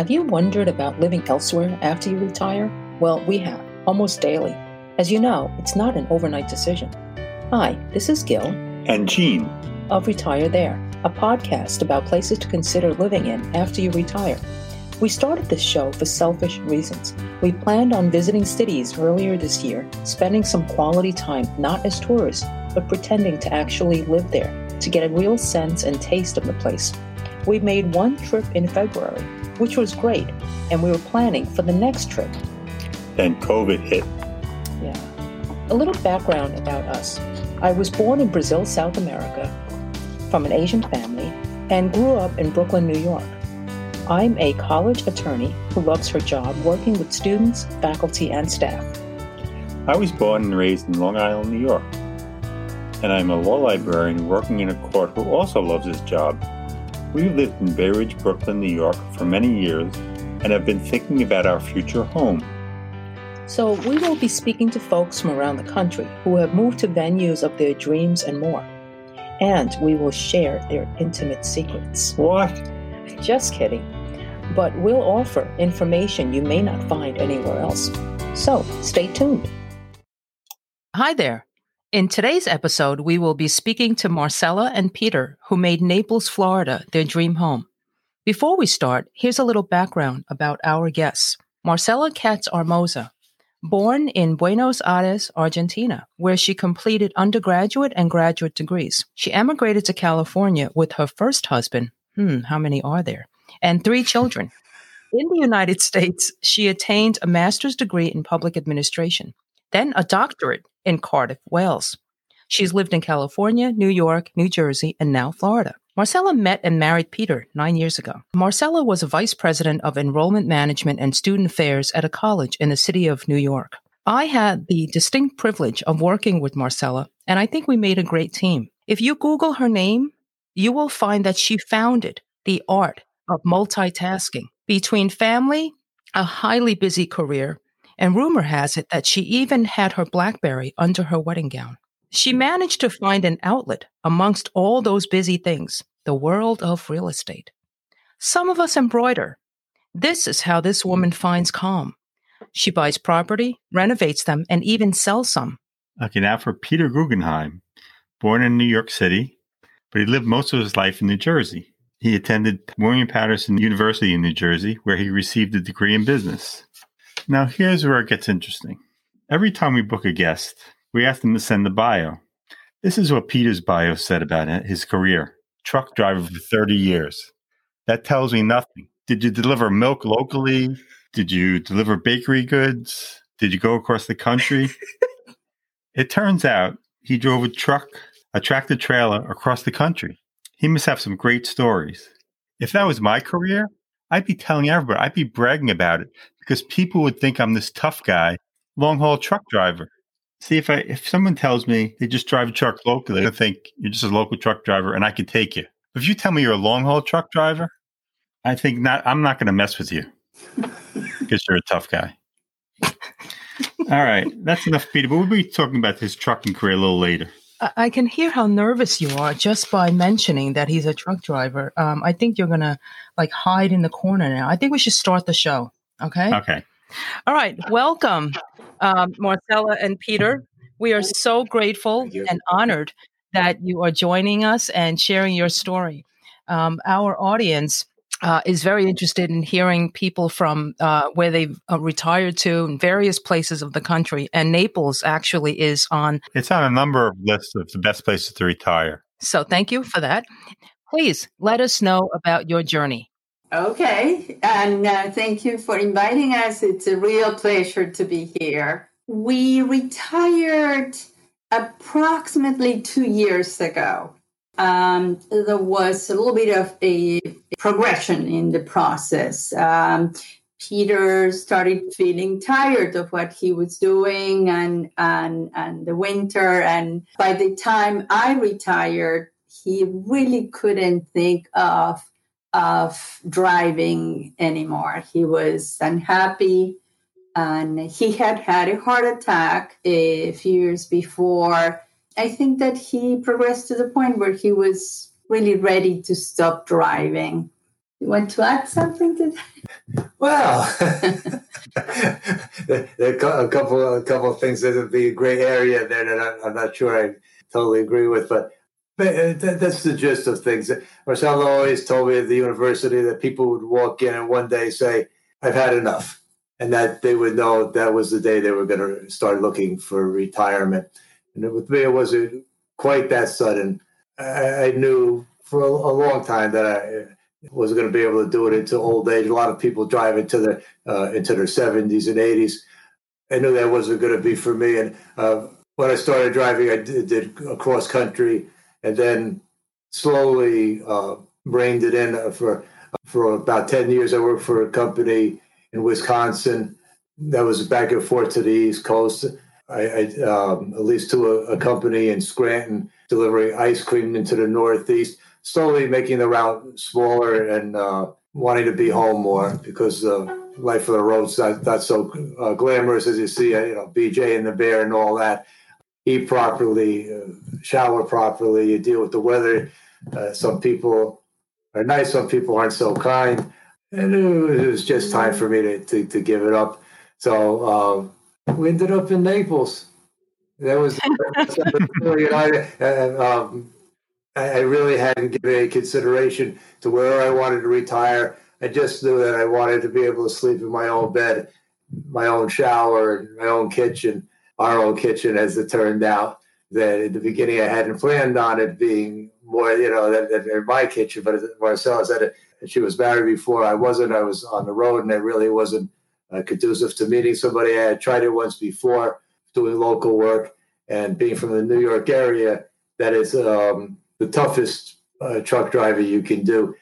Have you wondered about living elsewhere after you retire? Well, we have, almost daily. As you know, it's not an overnight decision. Hi, this is Gil. And Gene. Of Retire There, a podcast about places to consider living in after you retire. We started this show for selfish reasons. We planned on visiting cities earlier this year, spending some quality time not as tourists, but pretending to actually live there to get a real sense and taste of the place. We made one trip in February, which was great, and we were planning for the next trip. Then COVID hit. Yeah. A little background about us. I was born in Brazil, South America, from an Asian family, and grew up in Brooklyn, New York. I'm a college attorney who loves her job working with students, faculty, and staff. I was born and raised in Long Island, New York. And I'm a law librarian working in a court who also loves his job. We've lived in Bay Ridge, Brooklyn, New York for many years and have been thinking about our future home. So, we will be speaking to folks from around the country who have moved to venues of their dreams and more. And we will share their intimate secrets. What? Just kidding but we'll offer information you may not find anywhere else. So stay tuned. Hi there. In today's episode, we will be speaking to Marcela and Peter, who made Naples, Florida their dream home. Before we start, here's a little background about our guests. Marcela Katz Armoza, born in Buenos Aires, Argentina, where she completed undergraduate and graduate degrees. She emigrated to California with her first husband. Hmm, how many are there? and three children. In the United States, she attained a master's degree in public administration, then a doctorate in Cardiff, Wales. She's lived in California, New York, New Jersey, and now Florida. Marcela met and married Peter nine years ago. Marcela was a vice president of enrollment management and student affairs at a college in the city of New York. I had the distinct privilege of working with Marcela, and I think we made a great team. If you Google her name, you will find that she founded the art of multitasking between family, a highly busy career, and rumor has it that she even had her Blackberry under her wedding gown. She managed to find an outlet amongst all those busy things, the world of real estate. Some of us embroider. This is how this woman finds calm. She buys property, renovates them, and even sells some. Okay, now for Peter Guggenheim, born in New York City, but he lived most of his life in New Jersey. He attended William Paterson University in New Jersey, where he received a degree in business. Now, here's where it gets interesting. Every time we book a guest, we ask them to send a bio. This is what Peter's bio said about his career truck driver for 30 years. That tells me nothing. Did you deliver milk locally? Did you deliver bakery goods? Did you go across the country? it turns out he drove a truck, a tractor trailer across the country. He must have some great stories. If that was my career, I'd be telling everybody, I'd be bragging about it because people would think I'm this tough guy, long haul truck driver. See, if I if someone tells me they just drive a truck locally, they think you're just a local truck driver and I can take you. If you tell me you're a long haul truck driver, I think not. I'm not going to mess with you because you're a tough guy. All right, that's enough, Peter. But we'll be talking about his trucking career a little later. I can hear how nervous you are just by mentioning that he's a truck driver. Um, I think you're gonna like hide in the corner now. I think we should start the show. Okay. Okay. All right. Welcome, um, Marcela and Peter. We are so grateful and honored that you are joining us and sharing your story. Um, our audience uh, is very interested in hearing people from uh, where they've uh, retired to in various places of the country. And Naples actually is on. It's on a number of lists of the best places to retire. So thank you for that. Please let us know about your journey. Okay. And uh, thank you for inviting us. It's a real pleasure to be here. We retired approximately two years ago um, there was a little bit of a progression in the process. Um, Peter started feeling tired of what he was doing and, and, and the winter. And by the time I retired, he really couldn't think of, of driving anymore. He was unhappy and he had had a heart attack a few years before I think that he progressed to the point where he was really ready to stop driving. You want to add something to that? Well, there are a couple, a couple of things that would be a gray area there that I'm not sure I totally agree with, but uh, that's the gist of things. Marcela always told me at the university that people would walk in and one day say, I've had enough. And that they would know that was the day they were going to start looking for retirement. And with me, it wasn't quite that sudden. I, knew for a, long time that I wasn't going to be able to do it into old age. A lot of people drive into their uh, into their 70s and 80s. I knew that wasn't going to be for me. And uh, when I started driving, I did, did cross country and then slowly uh, reined it in for for about 10 years. I worked for a company in Wisconsin that was back and forth to the East Coast. I, I um, at least to a, a, company in Scranton delivering ice cream into the Northeast, slowly making the route smaller and uh, wanting to be home more because uh, life on the road's not, not so uh, glamorous as you see, you know, BJ and the bear and all that eat properly, uh, shower properly, you deal with the weather. Uh, some people are nice, some people aren't so kind. And it was just time for me to, to, to give it up. So um, we ended up in Naples. That was, you know, I, um, I really hadn't given any consideration to where I wanted to retire. I just knew that I wanted to be able to sleep in my own bed, my own shower, my own kitchen our own kitchen, as it turned out. That in the beginning I hadn't planned on it being more, you know, than, than my kitchen. But Marcela said she was married before I wasn't. I was on the road, and it really wasn't uh, conducive to meeting somebody. I had tried it once before, doing local work, and being from the New York area, that is um, the toughest uh, truck driver you can do.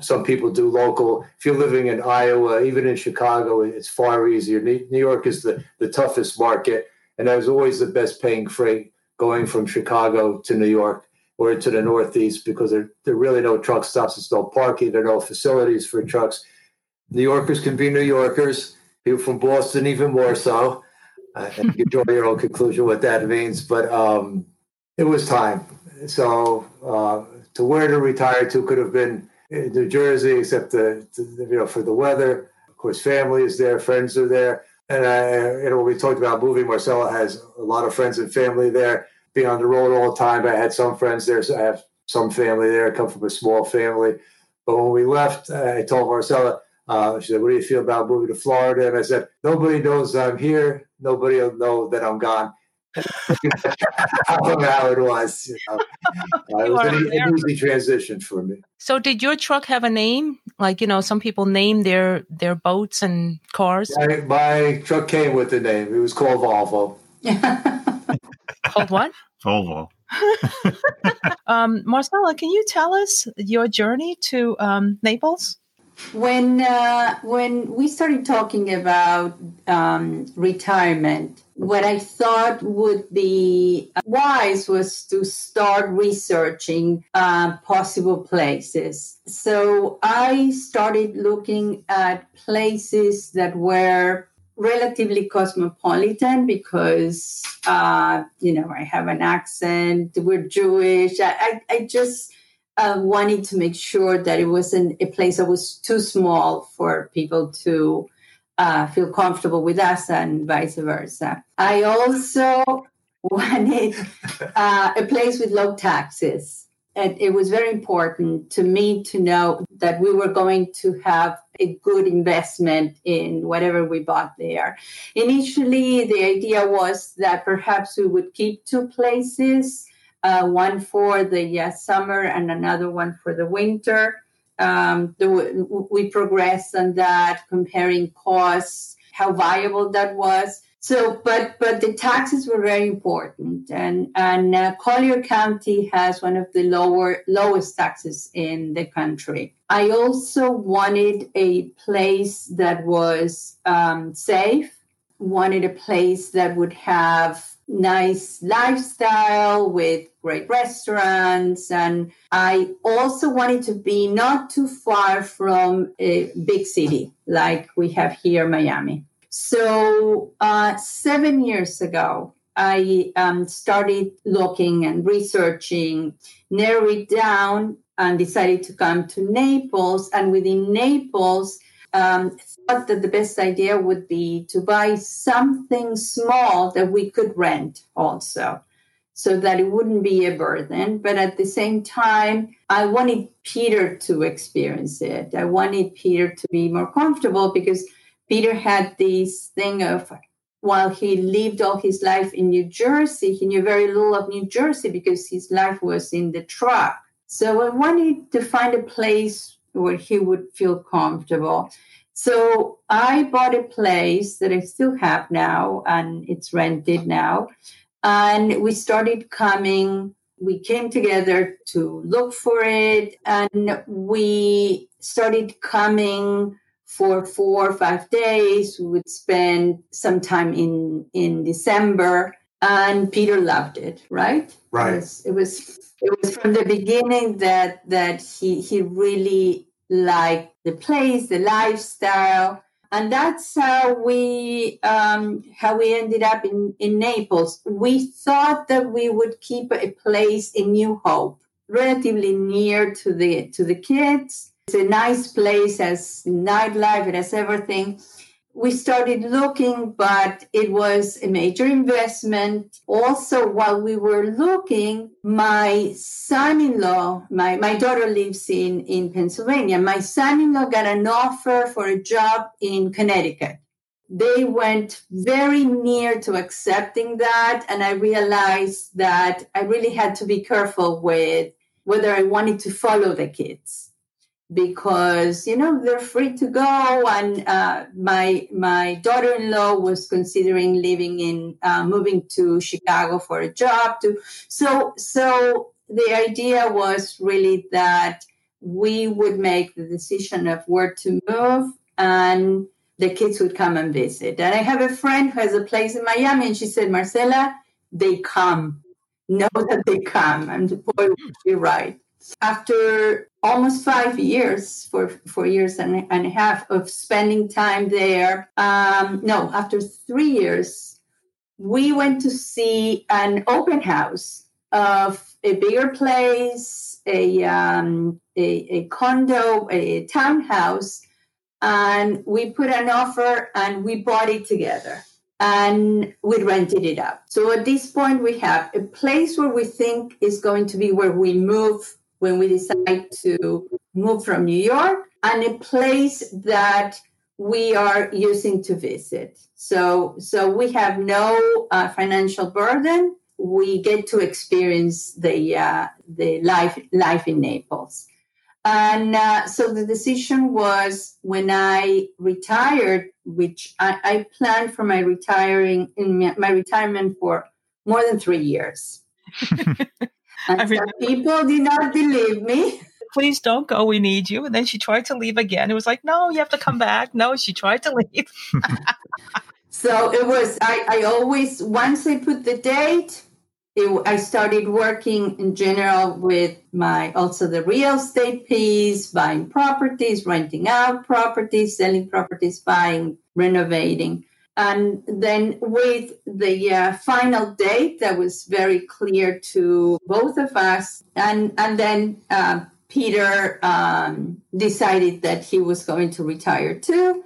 Some people do local. If you're living in Iowa, even in Chicago, it's far easier. New York is the, the toughest market and that was always the best paying freight going from Chicago to New York or to the Northeast because there, there really no truck stops. There's no parking. There are no facilities for trucks. New Yorkers can be New Yorkers. People from Boston, even more so. You draw your own conclusion what that means. But um, it was time. So uh, to where to retire to could have been New Jersey, except the, the, you know for the weather. Of course, family is there, friends are there. And I, you know, we talked about moving, Marcela has a lot of friends and family there. Being on the road all the time, I had some friends there. So I have some family there. I come from a small family. But when we left, I told Marcela, uh, she said, "What do you feel about moving to Florida?" And I said, "Nobody knows I'm here. Nobody will know that I'm gone." How it was. You know. uh, it was an, an, easy transition for me. So, did your truck have a name? Like you know, some people name their their boats and cars. My, my truck came with the name. It was called Volvo. called what? Volvo. um, Marcela, can you tell us your journey to um, Naples? When uh, when we started talking about um, retirement, what I thought would be wise was to start researching uh, possible places. So I started looking at places that were relatively cosmopolitan because uh, you know I have an accent. We're Jewish. I, I, I just uh, wanted to make sure that it wasn't a place that was too small for people to uh, feel comfortable with us and vice versa. I also wanted uh, a place with low taxes. And it was very important to me to know that we were going to have a good investment in whatever we bought there. Initially, the idea was that perhaps we would keep two places uh, one for the uh, summer and another one for the winter. Um, the, we progressed on that, comparing costs, how viable that was. So, but but the taxes were very important, and and uh, Collier County has one of the lower lowest taxes in the country. I also wanted a place that was um, safe. Wanted a place that would have nice lifestyle with great restaurants. And I also wanted to be not too far from a big city like we have here, Miami. So, uh, seven years ago, I um, started looking and researching, narrowed down and decided to come to Naples. And within Naples, um, thought that the best idea would be to buy something small that we could rent also so that it wouldn't be a burden. But at the same time, I wanted Peter to experience it. I wanted Peter to be more comfortable because Peter had this thing of while he lived all his life in New Jersey, he knew very little of New Jersey because his life was in the truck. So I wanted to find a place where he would feel comfortable. So I bought a place that I still have now, and it's rented now. And we started coming, we came together to look for it, and we started coming for four or five days. We would spend some time in, in December, and Peter loved it, right? Right. It was, it was it was from the beginning that that he he really liked the place, the lifestyle, and that's how we um, how we ended up in in Naples. We thought that we would keep a place in New Hope, relatively near to the to the kids. It's a nice place, has nightlife, it has everything we started looking, but it was a major investment. Also, while we were looking, my son in law, my, my daughter lives in, in Pennsylvania. My son in law got an offer for a job in Connecticut. They went very near to accepting that. And I realized that I really had to be careful with whether I wanted to follow the kids because you know they're free to go. And uh, my my daughter-in-law was considering living in uh, moving to chicago for a job too so so the idea was really that we would make the decision of where to move and the kids would come and visit. And i have a friend who has a place in miami and she said marcela they come. Know that they come. And the boy you're right. After almost five years, for four years and, and a half of spending time there, um, no, after three years, we went to see an open house of a bigger place, a, um, a, a condo, a townhouse, and we put an offer and we bought it together and we rented it out. So at this point, we have a place where we think is going to be where we move when we decide to move from New York and a place that we are using to visit. So, so we have no uh, financial burden. We get to experience the uh, the life life in Naples, and uh, so the decision was when I retired, which I, I planned for my retiring in my retirement for more than three years. People did not believe me. Please don't go. We need you. And then she tried to leave again. It was like, no, you have to come back. No, she tried to leave. so it was, I, I always, once I put the date, it, I started working in general with my also the real estate piece, buying properties, renting out properties, selling properties, buying, renovating. And then with the uh, final date that was very clear to both of us, and and then uh, Peter um, decided that he was going to retire too.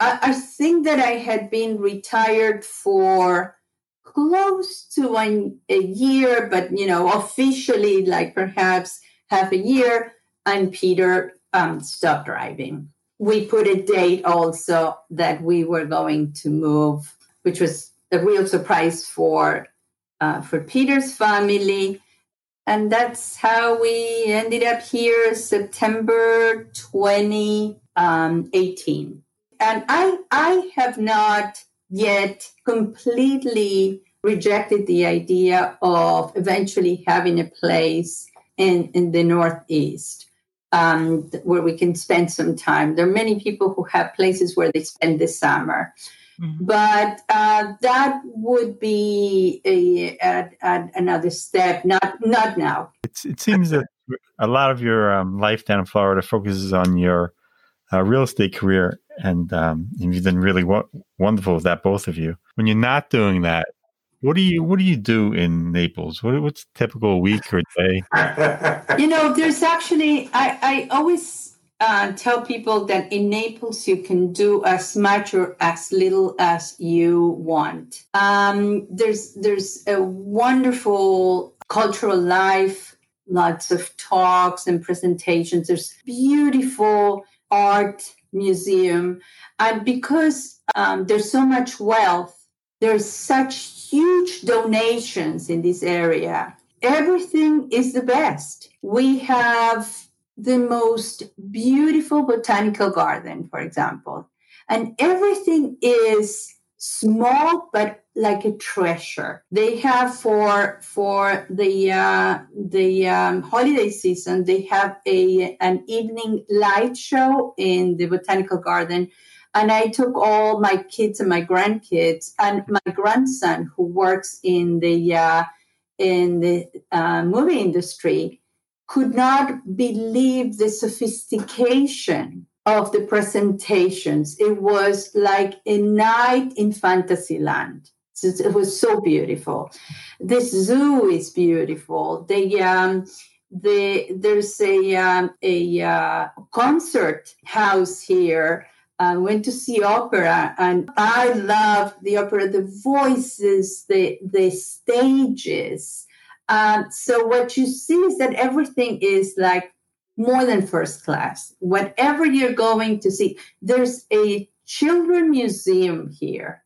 I, I think that I had been retired for close to one, a year, but you know, officially like perhaps half a year, and Peter um, stopped driving we put a date also that we were going to move, which was a real surprise for uh, for Peter's family. And that's how we ended up here September 2018. Um, and I, I have not yet completely rejected the idea of eventually having a place in, in the Northeast um, where we can spend some time. There are many people who have places where they spend the summer. Mm-hmm. But uh, that would be a, a, a, another step. Not not now. It's, it seems that a lot of your um, life down in Florida focuses on your uh, real estate career, and, um, and you've been really wo- wonderful with that, both of you. When you're not doing that, What do you What do you do in Naples? What, what's typical week or day? you know, there's actually I I always uh, tell people that in Naples you can do as much or as little as you want. Um, there's there's a wonderful cultural life, lots of talks and presentations. There's beautiful art museum, and because um, there's so much wealth, there's such huge donations in this area. Everything is the best. We have the most beautiful botanical garden, for example. And everything is small but like a treasure. They have for for the uh, the um, holiday season. They have a an evening light show in the botanical garden, and I took all my kids and my grandkids and my grandson who works in the uh, in the uh, movie industry could not believe the sophistication of the presentations. It was like a night in Fantasyland. It was so beautiful. This zoo is beautiful. The um, the there's a um, a uh, concert house here. I went to see opera, and I love the opera. The voices, the the stages, um, so what you see is that everything is like more than first class. Whatever you're going to see, there's a children museum here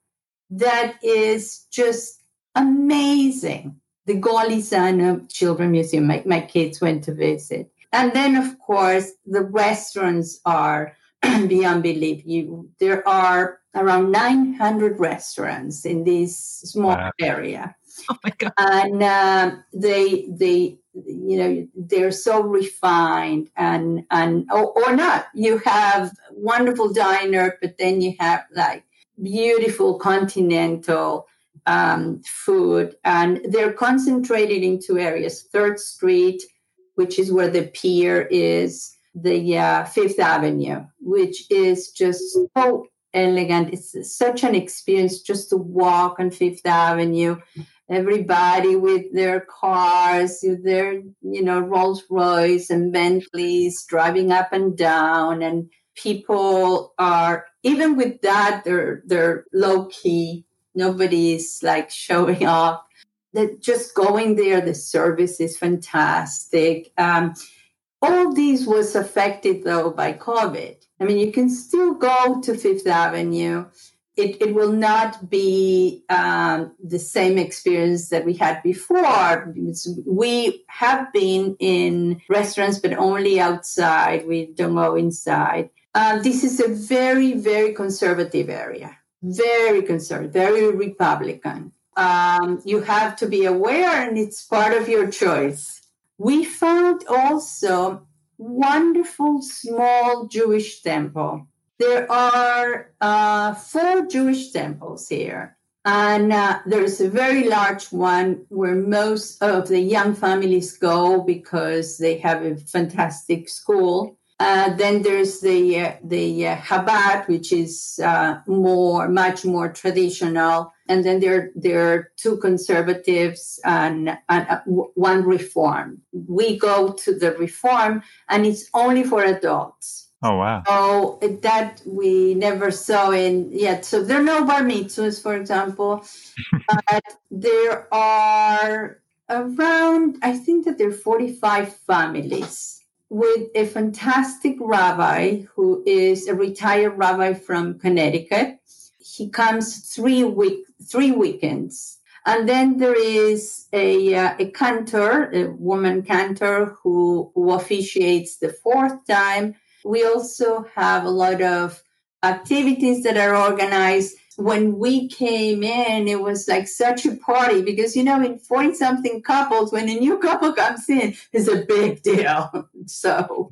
that is just amazing. The Golisano Children Museum, my, my kids went to visit. And then, of course, the restaurants are beyond belief. You, there are around 900 restaurants in this small wow. area. Oh my god! And uh, they they you know they're so refined and and or, or not. You have wonderful diner, but then you have like beautiful continental um, food, and they're concentrated in two areas: Third Street, which is where the pier is, the uh, Fifth Avenue, which is just so elegant. It's such an experience just to walk on Fifth Avenue everybody with their cars, their, you know, Rolls Royce and Bentleys driving up and down. And people are, even with that, they're, they're low key. Nobody's like showing off. That just going there, the service is fantastic. Um, all these was affected though by COVID. I mean, you can still go to Fifth Avenue it, it will not be um, the same experience that we had before. We have been in restaurants, but only outside. We don't go inside. Uh, this is a very, very conservative area, very conservative, very Republican. Um, you have to be aware, and it's part of your choice. We found also wonderful small Jewish temple there are uh, four Jewish temples here. And uh, there's a very large one where most of the young families go because they have a fantastic school. Uh, then there's the uh, the uh, Chabad, which is uh, more, much more traditional, and then there there are two conservatives and, and uh, one Reform. We go to the Reform, and it's only for adults. Oh wow! Oh, that we never saw in yet. So there are no bar mitzvahs, for example, but there are around. I think that there are forty-five families with a fantastic rabbi who is a retired rabbi from Connecticut. He comes three week three weekends. And then there is a, uh, a cantor, a woman cantor who, who officiates the fourth time we also have a lot of activities that are organized. When we came in, it was like such a party because, you know, in 40 something couples, when a new couple comes in, it's a big deal. so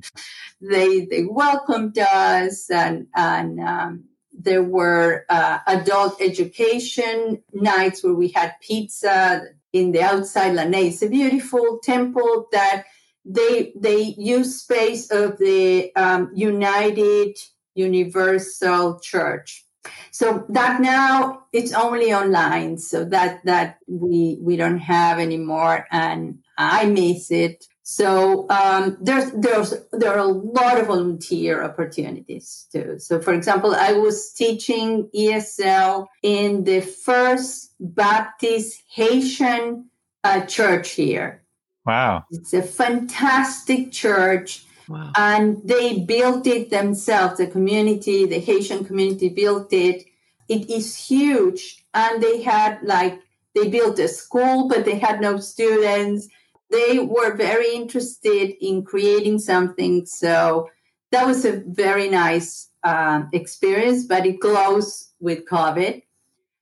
they, they welcomed us and, and, um, there were uh, adult education nights where we had pizza in the outside Lanai. It's a beautiful temple that they they use space of the um, United Universal Church. So that now it's only online, so that that we we don't have anymore, and I miss it. So um, there's there's there are a lot of volunteer opportunities too. So for example, I was teaching ESL in the first Baptist Haitian uh, church here. Wow, it's a fantastic church. Wow. And they built it themselves. The community, the Haitian community built it. It is huge. And they had like, they built a school, but they had no students they were very interested in creating something. So that was a very nice um, experience, but it closed with COVID.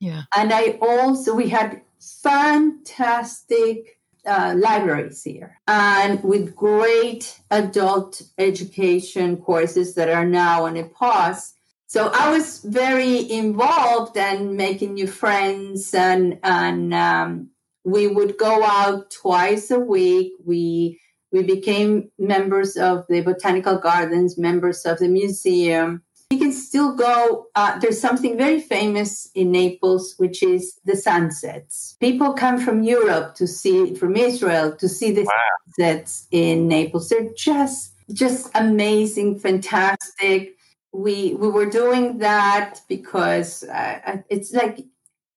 Yeah. And I also, we had fantastic uh, libraries here and with great adult education courses that are now on a pause. So I was very involved and making new friends and, and um, we would go out twice a week. We we became members of the botanical gardens, members of the museum. You can still go. Uh, there's something very famous in Naples, which is the sunsets. People come from Europe to see, from Israel to see the wow. sunsets in Naples. They're just just amazing, fantastic. We we were doing that because uh, it's like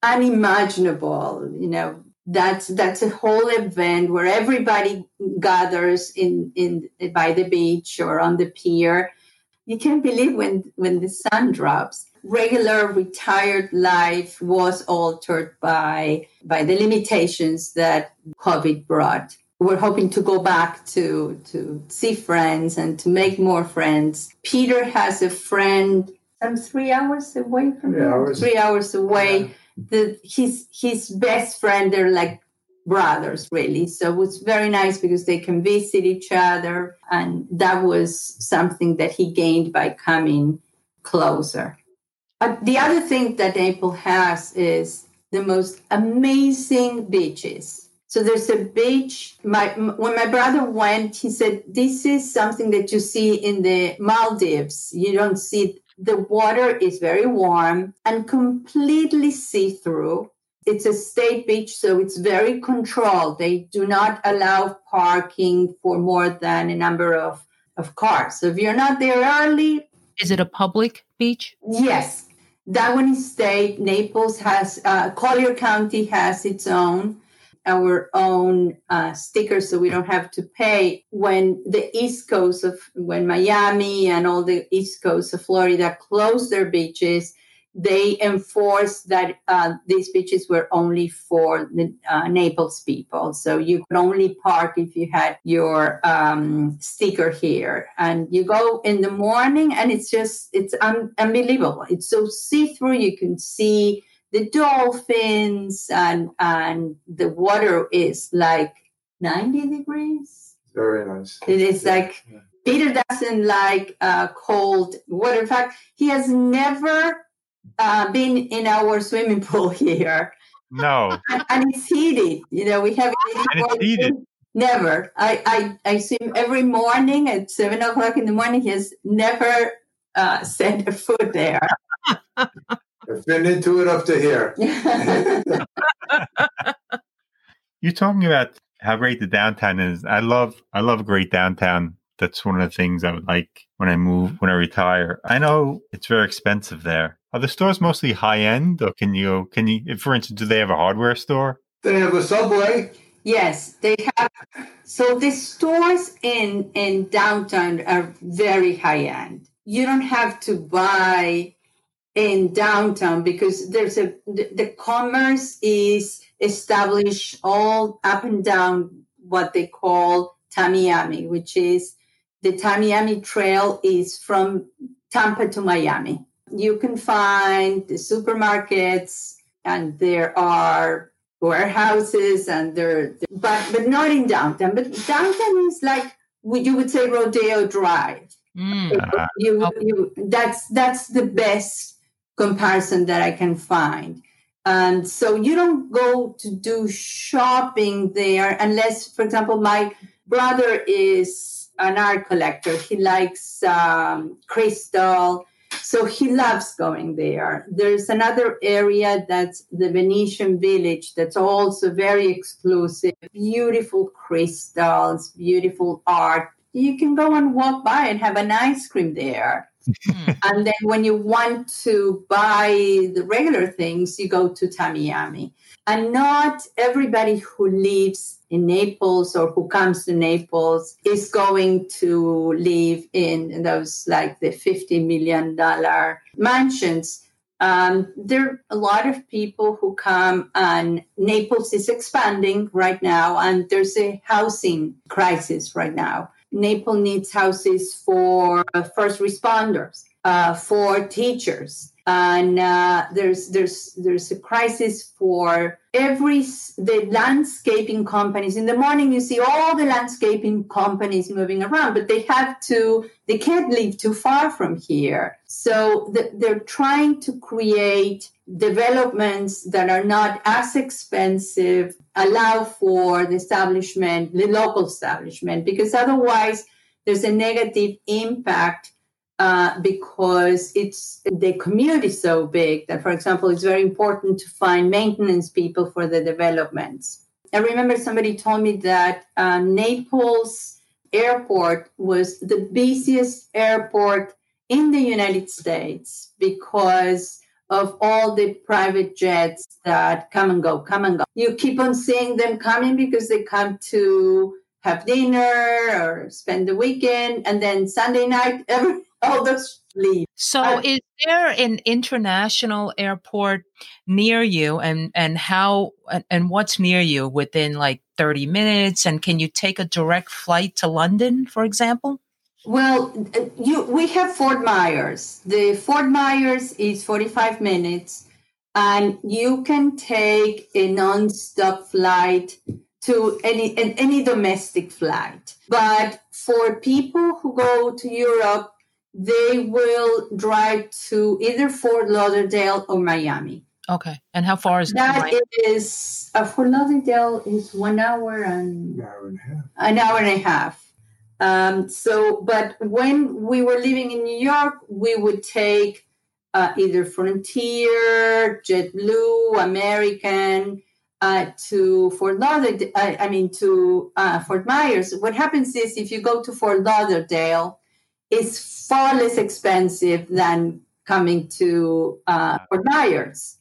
unimaginable, you know, that's that's a whole event where everybody gathers in in by the beach or on the pier. You can't believe when when the sun drops. Regular retired life was altered by by the limitations that covid brought. We're hoping to go back to to see friends and to make more friends. Peter has a friend some three hours away from three hours, three hours away. Yeah the his his best friend they're like brothers really. So it's very nice because they can visit each other and that was something that he gained by coming closer. Uh, the other thing that naples has is the most amazing beaches. So there's a beach my when my brother went he said this is something that you see in the maldives. You don't see the water is very warm and completely see through. It's a state beach, so it's very controlled. They do not allow parking for more than a number of, of cars. So if you're not there early. Is it a public beach? Yes. That one is state. Naples has, uh, Collier County has its own our own uh, stickers so we don't have to pay. When the east coast of when miami and all the east coast of florida closed their beaches they enforced that uh, these beaches were only for the uh, naples people. So you could only park if you had your um, sticker here. And you go in the morning and it's just it's un- unbelievable. It's so see-through. You can see the dolphins and and the water is like 90 degrees. Very nice. It is yeah. like yeah. peter doesn't like uh, cold water. In fact he has never uh, been in our swimming pool here. No. And, and it's heated. You know we have it's heated. Never. I, I i swim every morning at seven o'clock in the morning. He has never uh, set a foot there I've been into it up to here. You're talking about how great the downtown is. I love I love a great downtown. That's one of the things I would like when I move when I retire. I know it's very expensive there. Are the stores mostly high end, or can you can you for instance do they have a hardware store? They have a subway. Yes, they have. So the stores in in downtown are very high end. You don't have to buy in downtown because there's a the, the commerce is established all up and down what they call Tamiami, which is the Tamiami Trail is from Tampa to Miami. You can find the supermarkets and there are warehouses and there but but not in downtown. But downtown is like you would say Rodeo Drive. Mm. You, you, that's that's the best comparison that I can find. And so you don't go to do shopping there unless, for example, my brother is an art collector. He likes um, crystal. So he loves going there. There's another area that's the Venetian village that's also very exclusive, beautiful crystals, beautiful art. You can go and walk by and have an ice cream there. Hmm. and then when you want to buy the regular things, you go to Tamiami. And not everybody who lives in Naples or who comes to Naples is going to live in those like the $50 million mansions. Um, there are a lot of people who come, and Naples is expanding right now, and there's a housing crisis right now. Naples needs houses for first responders, uh, for teachers, and uh, there's there's there's a crisis for every the landscaping companies. In the morning you see all the landscaping companies moving around but they have to they can't live too far from here. So the, they're trying to create developments that are not as expensive allow for the establishment the local establishment because otherwise there's a negative impact uh, because it's the community is so big that, for example, it's very important to find maintenance people for the developments. I remember somebody told me that uh, Naples airport was the busiest airport in the United States because of all the private jets that come and go, come and go. You keep on seeing them coming because they come to have dinner or spend the weekend, and then Sunday night, every all those leave. So, is there an international airport near you, and and how and, and what's near you within like thirty minutes? And can you take a direct flight to London, for example? Well, you we have Fort Myers. The Fort Myers is forty five minutes, and you can take a non-stop flight to any any domestic flight. But for people who go to Europe they will drive to either Fort Lauderdale or Miami. Okay. And how far is that? That is uh, Fort Lauderdale is one hour and an hour and a half. An hour and a half. Um, so, but when we were living in New York, we would take uh, either Frontier, JetBlue, American uh, to Fort Lauderdale. Uh, I mean, to uh, Fort Myers. What happens is if you go to Fort Lauderdale, is far less expensive than coming to uh, Fort Myers.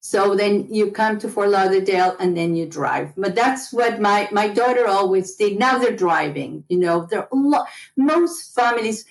So then you come to Fort Lauderdale and then you drive. But that's what my, my daughter always did. Now they're driving. You know, there lo- most families.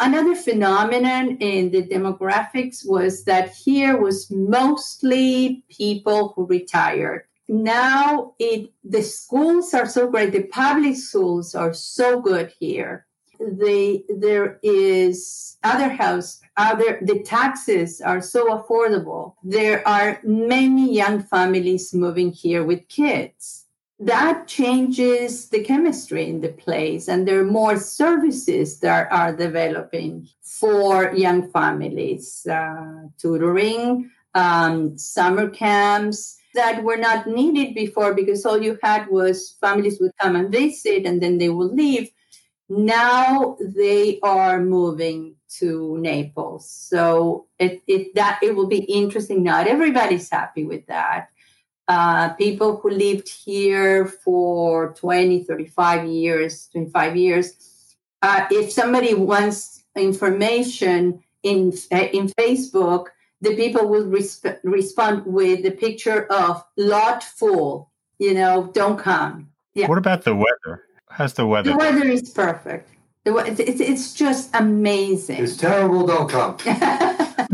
Another phenomenon in the demographics was that here was mostly people who retired. Now it the schools are so great. The public schools are so good here the there is other house other the taxes are so affordable. There are many young families moving here with kids. That changes the chemistry in the place and there are more services that are developing for young families uh, tutoring um, summer camps that were not needed before because all you had was families would come and visit and then they would leave now they are moving to Naples. So it, it that it will be interesting. Not everybody's happy with that. Uh, people who lived here for 20, 35 years, 25 years, uh, if somebody wants information in in Facebook, the people will resp- respond with the picture of lot full. You know, don't come. Yeah. What about the weather? How's the weather? The weather is perfect. The, it's, it's, it's just amazing. It's terrible. Don't come. it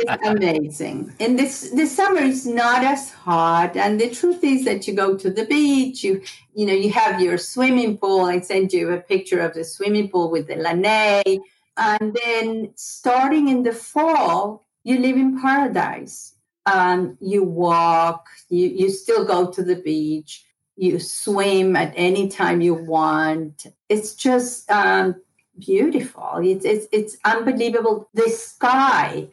is amazing. And this the summer is not as hot. And the truth is that you go to the beach, you you know, you have your swimming pool. I sent you a picture of the swimming pool with the lanai. And then starting in the fall, you live in paradise. Um, you walk, you, you still go to the beach you swim at any time you want. It's just um, beautiful. It's, it's, it's unbelievable. The sky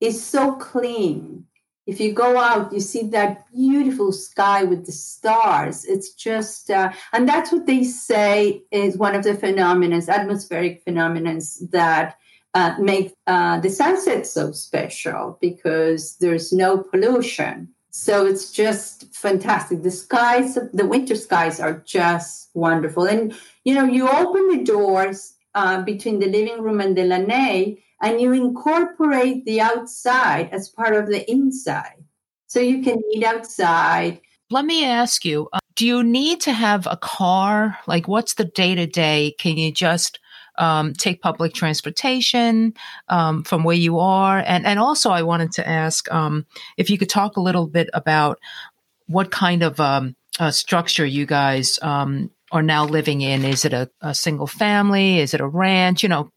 is so clean. If you go out, you see that beautiful sky with the stars. It's just, uh, and that's what they say is one of the phenomena, atmospheric phenomena that uh, make uh, the sunset so special because there's no pollution. So it's just fantastic. The skies, the winter skies are just wonderful. And, you know, you open the doors uh, between the living room and the lanai and you incorporate the outside as part of the inside. So you can eat outside. Let me ask you uh, do you need to have a car? Like, what's the day to day? Can you just um, take public transportation um, from where you are? And, and also, I wanted to ask um, if you could talk a little bit about what kind of um, uh, structure you guys um, are now living in. Is it a, a single family? Is it a ranch? You know,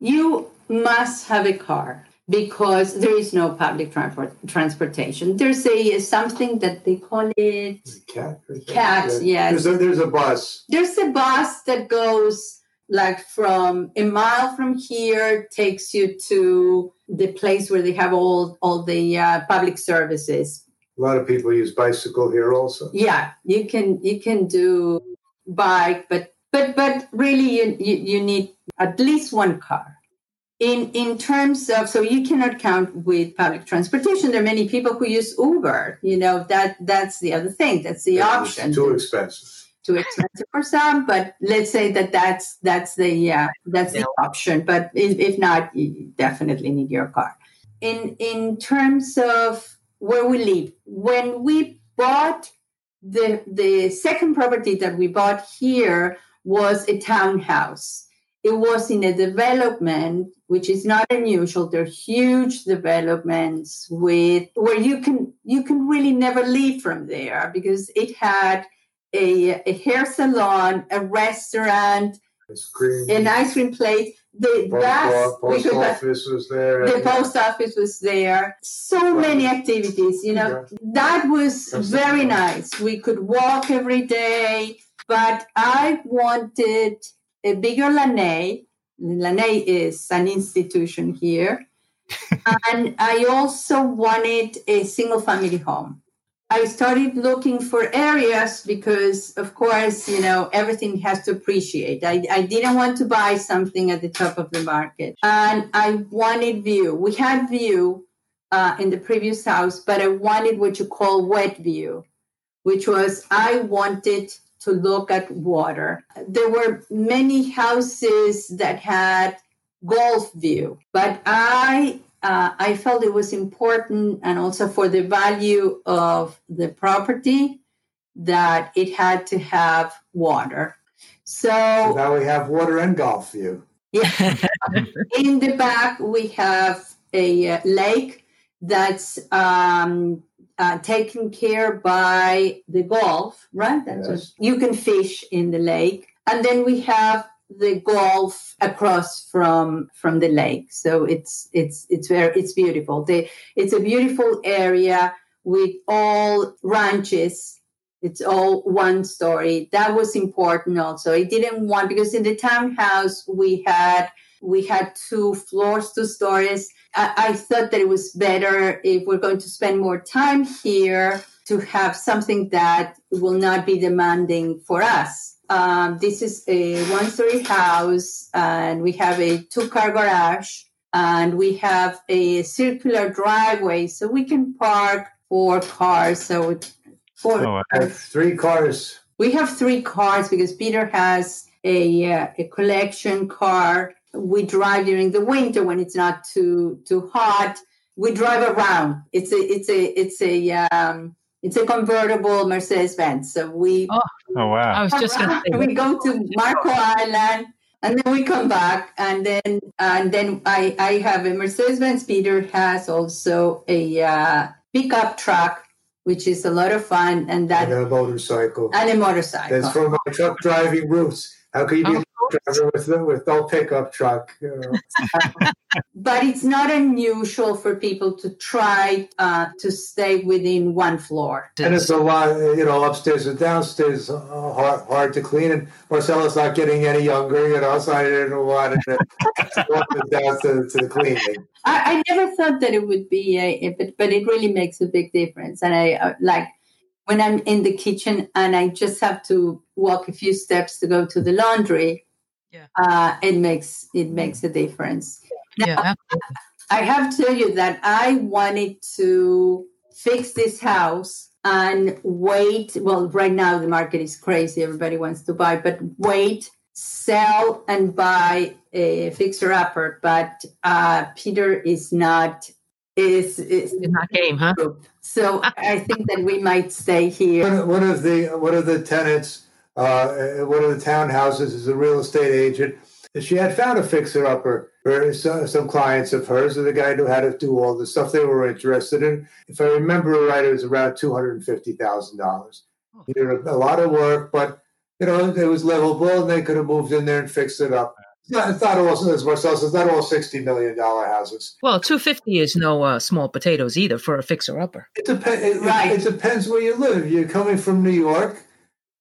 you must have a car because there is no public transport, transportation. There's a something that they call it CAT. CAT. Yes, There's a, there's a bus. there's a bus that goes like from a mile from here takes you to the place where they have all all the uh, public services. A lot of people use bicycle here also. Yeah, you can you can do bike, but but but really you you, you need at least one car in in terms of so you cannot count with public transportation there are many people who use uber you know that that's the other thing that's the It's option Too expensive. Too expensive for some but let's say that that's that's the yeah that's the option. But if, if not you definitely need your car. In in terms of where we live when we bought the the second property that we bought here was a townhouse. It was in a development which is not unusual. They're huge developments with where you can you can really never leave from there because it had a, a hair salon a restaurant cream. an ice cream place the Post, post office was there. the post office was there so many activities you know Okay. that was That's very nice. nice we could walk every day but i wanted a bigger lanai lanai is an institution here and i also wanted a single family home i started looking for areas because of course you know everything has to appreciate. I, I didn't want to buy something at the top of the market. And i wanted view. We had view uh, in the previous house but i wanted what you call wet view which was i wanted to look at water. There were many houses that had golf view but i uh, I felt it was important and also for the value of the property that it had to have water. So So now we have water and golf view. yeah, in the back we have a uh, lake that's um, uh, taken care by the golf, right? That's Yes. what- you can fish in the lake, and then we have the golf across from from the lake. So it's it's it's very it's beautiful. The, it's a beautiful area with all ranches. It's all one story. That was important also. I didn't want because in the townhouse we had we had two floors, two stories. I, I thought that it was better if we're going to spend more time here to have something that will not be demanding for us. Um, this is a one story house, and we have a two car garage, and we have a circular driveway, so we can park four cars. So four. Oh, I have three cars. We have three cars because Peter has a uh, a collection car. We drive during the winter when it's not too too hot. We drive around. It's a it's a it's a um, it's a convertible Mercedes Benz. So we Oh, oh wow. I was just going to say, we go to Marco Island and then we come back and then and then I I have a Mercedes Benz. Peter has also a uh, pickup truck, which is a lot of fun, and that And a motorcycle. and a motorcycle. That's from my truck driving roots. How can you be Oh, a truck driver with no, with no pickup truck? You know? but it's not unusual for people to try uh, to stay within one floor. And it's a lot, you know, upstairs and downstairs, uh, hard, hard to clean. And Marcela's not getting any younger, you know, so I didn't want it to want it down to, to the cleaning. I, I never thought that it would be a, a- but but it really makes a big difference. And I uh, like when I'm in the kitchen and I just have to walk a few steps to go to the laundry. Yeah. uh, it makes it makes a difference. Yeah. I have to tell you that I wanted to fix this house and wait. Well, right now the market is crazy. Everybody wants to buy, but wait, sell, and buy a fixer upper. But uh, Peter is not. Is is not game, huh? So I think that we might stay here. One, one of the one of the tenants, uh, one of the townhouses, is a real estate agent. She had found a fixer upper for some, some clients of hers, and the guy knew how to do all the stuff they were interested in. If I remember right, it was around two hundred and fifty thousand dollars. He did a, a lot of work, but you know it was livable, and they could have moved in there and fixed it up. It's not all, as Marcel says, not all sixty million dollar houses. Well, two fifty is no uh, small potatoes either for a fixer upper. It depends. It, right. It, it, depends where you live. You're coming from New York.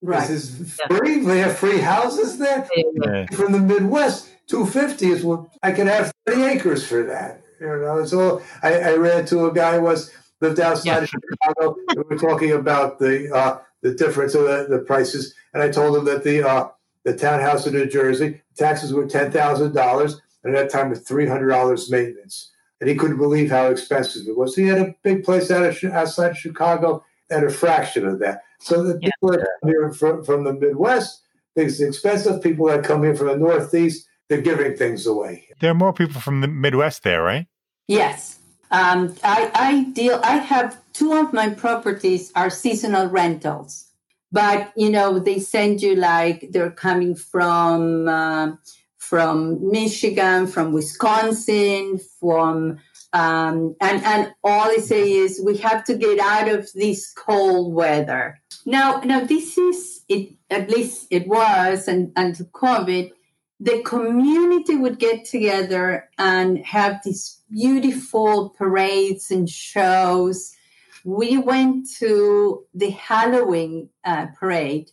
Right. This is free. They have free houses there. Yeah. From the Midwest, two fifty is what I could have thirty acres for that. You know, it's all. I, I read to a guy who was lived outside yeah. of Chicago. we were talking about the uh, the difference of the, the prices, and I told him that the uh, the townhouse in New Jersey taxes were ten thousand dollars, and at that time with three hundred dollars maintenance, and he couldn't believe how expensive it was. He had a big place out of outside of Chicago at a fraction of that. So the yeah. people that come here from, from the Midwest think it's expensive. People that come here from the Northeast, they're giving things away. There are more people from the Midwest there, right? Yes. Um, I, I deal. I have two of my properties are seasonal rentals, but you know they send you like they're coming from uh, from Michigan, from Wisconsin, from um, and and all they say is we have to get out of this cold weather. Now, now this is it. At least it was, and until COVID, the community would get together and have these beautiful parades and shows. We went to the Halloween uh, parade,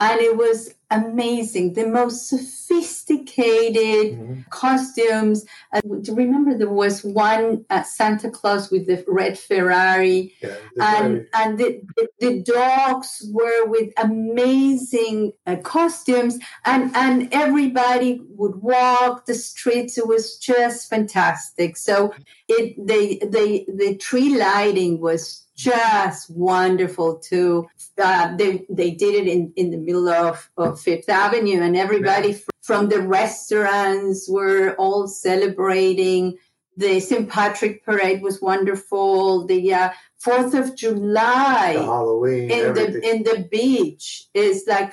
and it was amazing. The most sophisticated mm-hmm. costumes. Uh, remember, there was one uh, Santa Claus with the red Ferrari, yeah, and and the, the, the, dogs were with amazing uh, costumes, and and everybody would walk the streets. It was just fantastic. So it they they the tree lighting was just wonderful too. Uh, they they did it in, in the middle of, of Fifth Avenue, and everybody yeah. from the restaurants were all celebrating. The St. Patrick Parade was wonderful. The uh, Fourth of July, the Halloween, in everything. the in the beach is like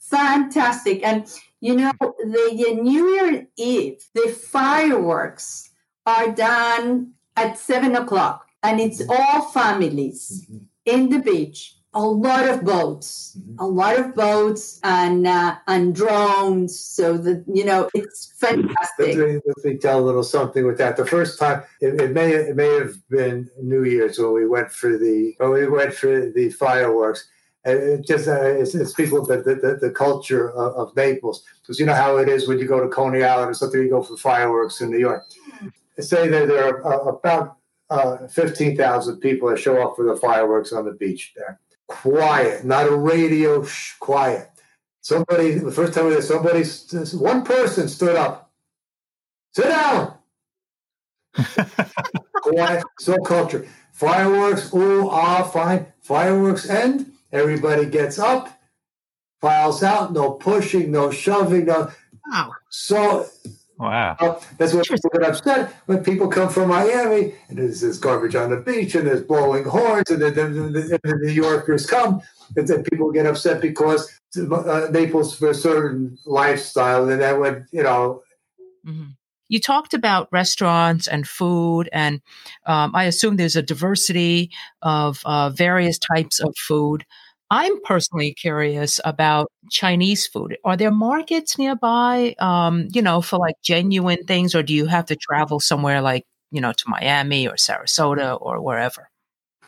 fantastic. And you know, the New Year Eve, the fireworks are done at seven o'clock and it's all families mm-hmm. in the beach. A lot of boats, mm-hmm. a lot of boats, and uh, and drones. So that you know, it's fantastic. Let me, let me, tell a little something with that. The first time, it, it, may it may have been New Year's when we went for the when we went for the fireworks. And it just uh, it's, it's people the, the, the culture of, of Naples because you know how it is when you go to Coney Island or something, you go for fireworks in New York. Say that there are uh, about uh, 15,000 people that show up for the fireworks on the beach there. Quiet, not a radio, shh, quiet. Somebody, the first time we did, somebody, one person stood up. Sit down. quiet, so culture. Fireworks, oh, ah, fine. Fireworks end. Everybody gets up, files out, no pushing, no shoving, no. Wow. So Wow. Uh, that's what people get upset when people come from Miami and there's, this garbage on the beach and there's blowing horns and then the, the, New Yorkers come and then people get upset because uh, Naples for a certain lifestyle and that would, you know. Mm-hmm. You talked about restaurants and food, and um, I assume there's a diversity of uh, various types of food. I'm personally curious about Chinese food. Are there markets nearby, um, you know, for like genuine things, or do you have to travel somewhere like, you know, to Miami or Sarasota or wherever?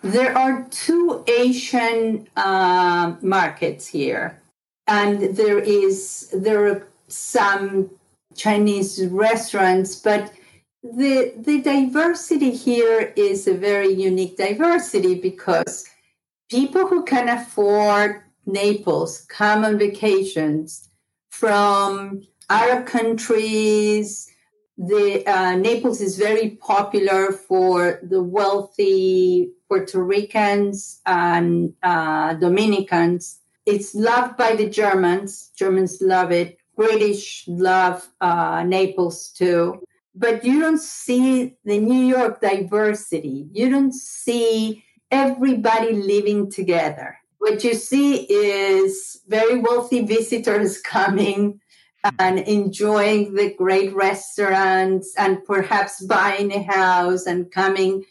There are two Asian uh, markets here, and there is there are some Chinese restaurants, but the the diversity here is a very unique diversity because people who can afford Naples come on vacations from Arab countries, The uh, Naples is very popular for the wealthy Puerto Ricans and uh, Dominicans. It's loved by the Germans. Germans love it. British love uh, Naples too. But you don't see the New York diversity. You don't see everybody living together. What you see is very wealthy visitors coming and enjoying the great restaurants and perhaps buying a house and coming.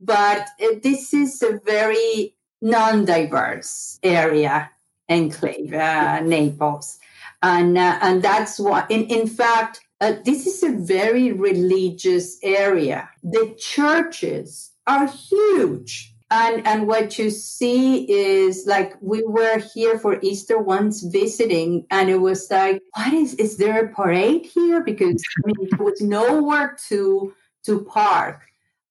But this is a very non diverse area, enclave, uh, Naples. And, uh, and that's why, in, in fact, uh, this is a very religious area. The churches are huge and and what you see is like we were here for easter once visiting and it was like what is is there a parade here? Because i mean there was nowhere to to park.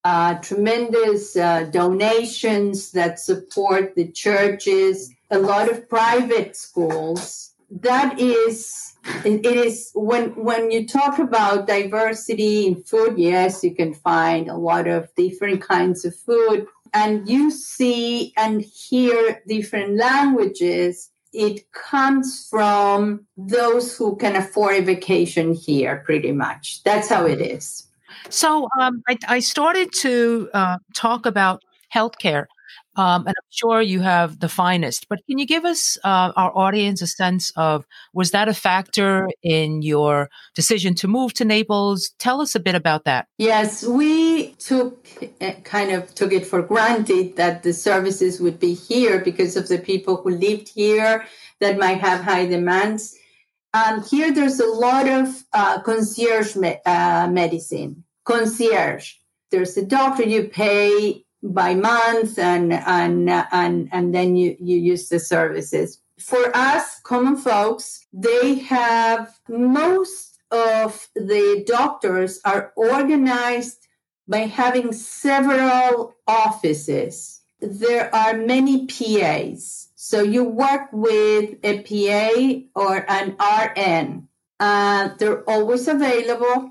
Uh, tremendous uh, donations that support the churches a lot of private schools. That is it is when when you talk about diversity in food yes you can find a lot of different kinds of food and you see and hear different languages, it comes from those who can afford a vacation here, pretty much. That's how it is. So um, I, I, started to uh, talk about healthcare um, and I'm sure you have the finest, but can you give us, uh, our audience, a sense of was that a factor in your decision to move to Naples? Tell us a bit about that. Yes, we took kind of took it for granted that the services would be here because of the people who lived here that might have high demands. Um, here, there's a lot of uh, concierge me- uh, medicine. Concierge. There's a doctor you pay by month and and and and then you you use the services. For us common folks they have most of the doctors are organized by having several offices. There are many pas so you work with a pa or an rn uh, they're always available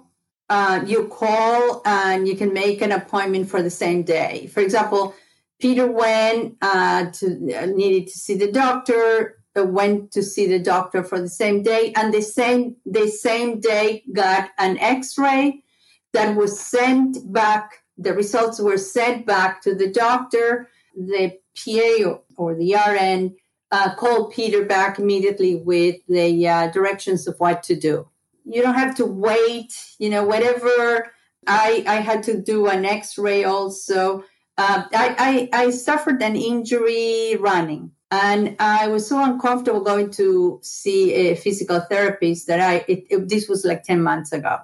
uh, you call and you can make an appointment for the same day. For example, Peter went uh, to uh, needed to see the doctor. Uh, went to see the doctor for the same day, and the same the same day got an X-ray that was sent back. The results were sent back to the doctor. The PA or, the RN uh, called Peter back immediately with the uh, directions of what to do you don't have to wait you know whatever i i had to do an x-ray also. Uh, I, I i suffered an injury running and i was so uncomfortable going to see a physical therapist that i it, it, this was like 10 months ago.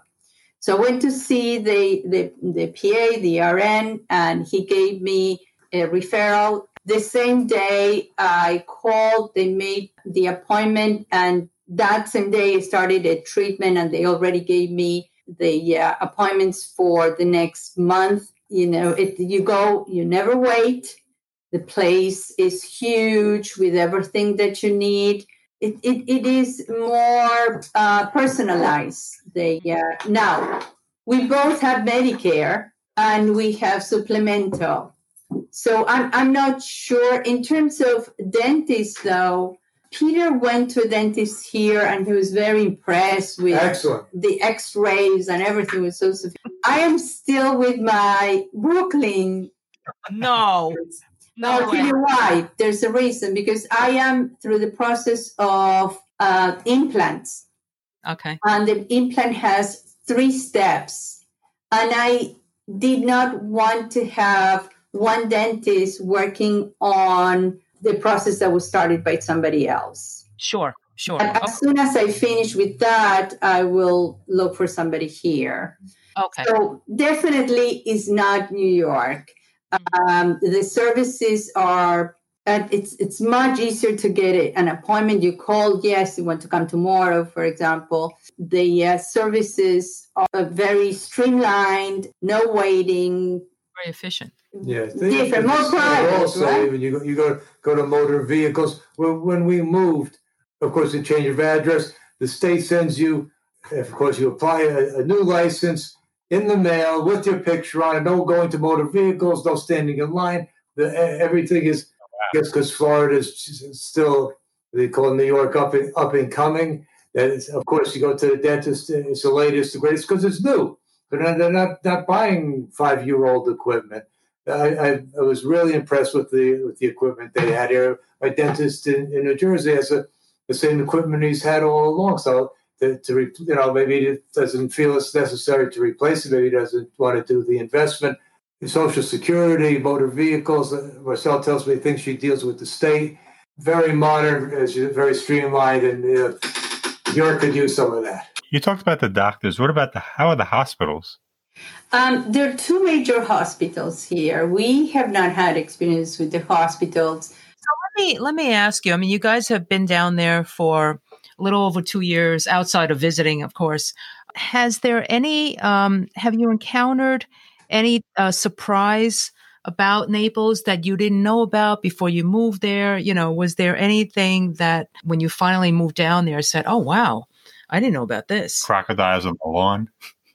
So i went to see the the, the pa the rn and he gave me a referral. The same day i called they made the appointment and that same day I started a treatment and they already gave me the uh, appointments for the next month. You know, if you go, you never wait. The place is huge with everything that you need. It, it, it is more uh, personalized. They, uh, now, we both have Medicare and we have supplemental. So I'm, I'm not sure. In terms of dentists, though, Peter went to a dentist here and he was very impressed with Excellent. the x-rays and everything was so sophisticated. I am still with my Brooklyn. No. No, I'll tell you why. There's a reason because I am through the process of uh, implants. Okay. And the implant has three steps. And I did not want to have one dentist working on the process that was started by somebody else. Sure, sure. And as soon as I finish with that, I will look for somebody here. Okay. So definitely is not New York. Um, the services are. And it's it's much easier to get an appointment. You call, yes, you want to come tomorrow, for example. The uh, services are very streamlined, no waiting, very efficient. Yeah, mm-hmm. different, more private. Also, right? even you go, you go go to motor vehicles. When, when we moved, of course, the change of address, the state sends you Of course, you apply a, a new license in the mail with your picture on it. No going to motor vehicles, no standing in line. The, everything is, I guess, because Florida is still they call New York up and up and coming. That is, of course, you go to the dentist. It's the latest, the greatest because it's new. They're not, they're not, not buying five year old equipment. I, I, I, was really impressed with the with the equipment they had here. My dentist in, in New Jersey has a, the same equipment he's had all along. So to, to re, you know maybe he doesn't feel it's necessary to replace it. Maybe he doesn't want to do the investment. Social Security, motor vehicles. Uh, Marcel tells me he thinks she deals with the state. Very modern, very streamlined, and uh, York could use some of that. You talked about the doctors. What about the how are the hospitals? Um, there are two major hospitals here. We have not had experience with the hospitals. So let me let me ask you. I mean, you guys have been down there for a little over two years, outside of visiting, of course. Has there any? Um, have you encountered any uh, surprise about Naples that you didn't know about before you moved there? You know, was there anything that when you finally moved down there said, "Oh wow, I didn't know about this"? Crocodiles on the lawn.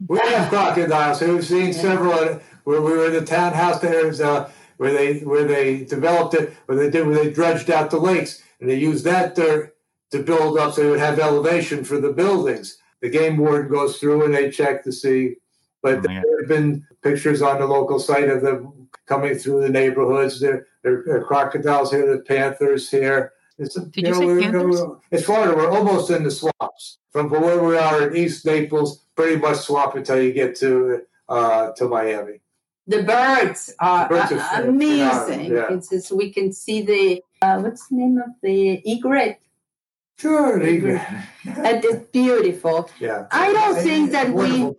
We have crocodiles. We've seen several. Where we were in the townhouse there, uh, where they where they developed it, where they did where they dredged out the lakes, and they used that dirt to build up so they would have elevation for the buildings. The game warden goes through and they check to see. But oh, there have been pictures on the local site of them coming through the neighborhoods. There, there are crocodiles here, the panthers here. It's, Did you, know, say panthers? It's Florida. We're almost in the swamps. From where we are in East Naples, pretty much swamp until you get to uh, to Miami. The birds are, the birds are amazing. Yeah. It's just, we can see the uh, what's the name of the egret Sure, and it's beautiful. Yeah, I don't think that we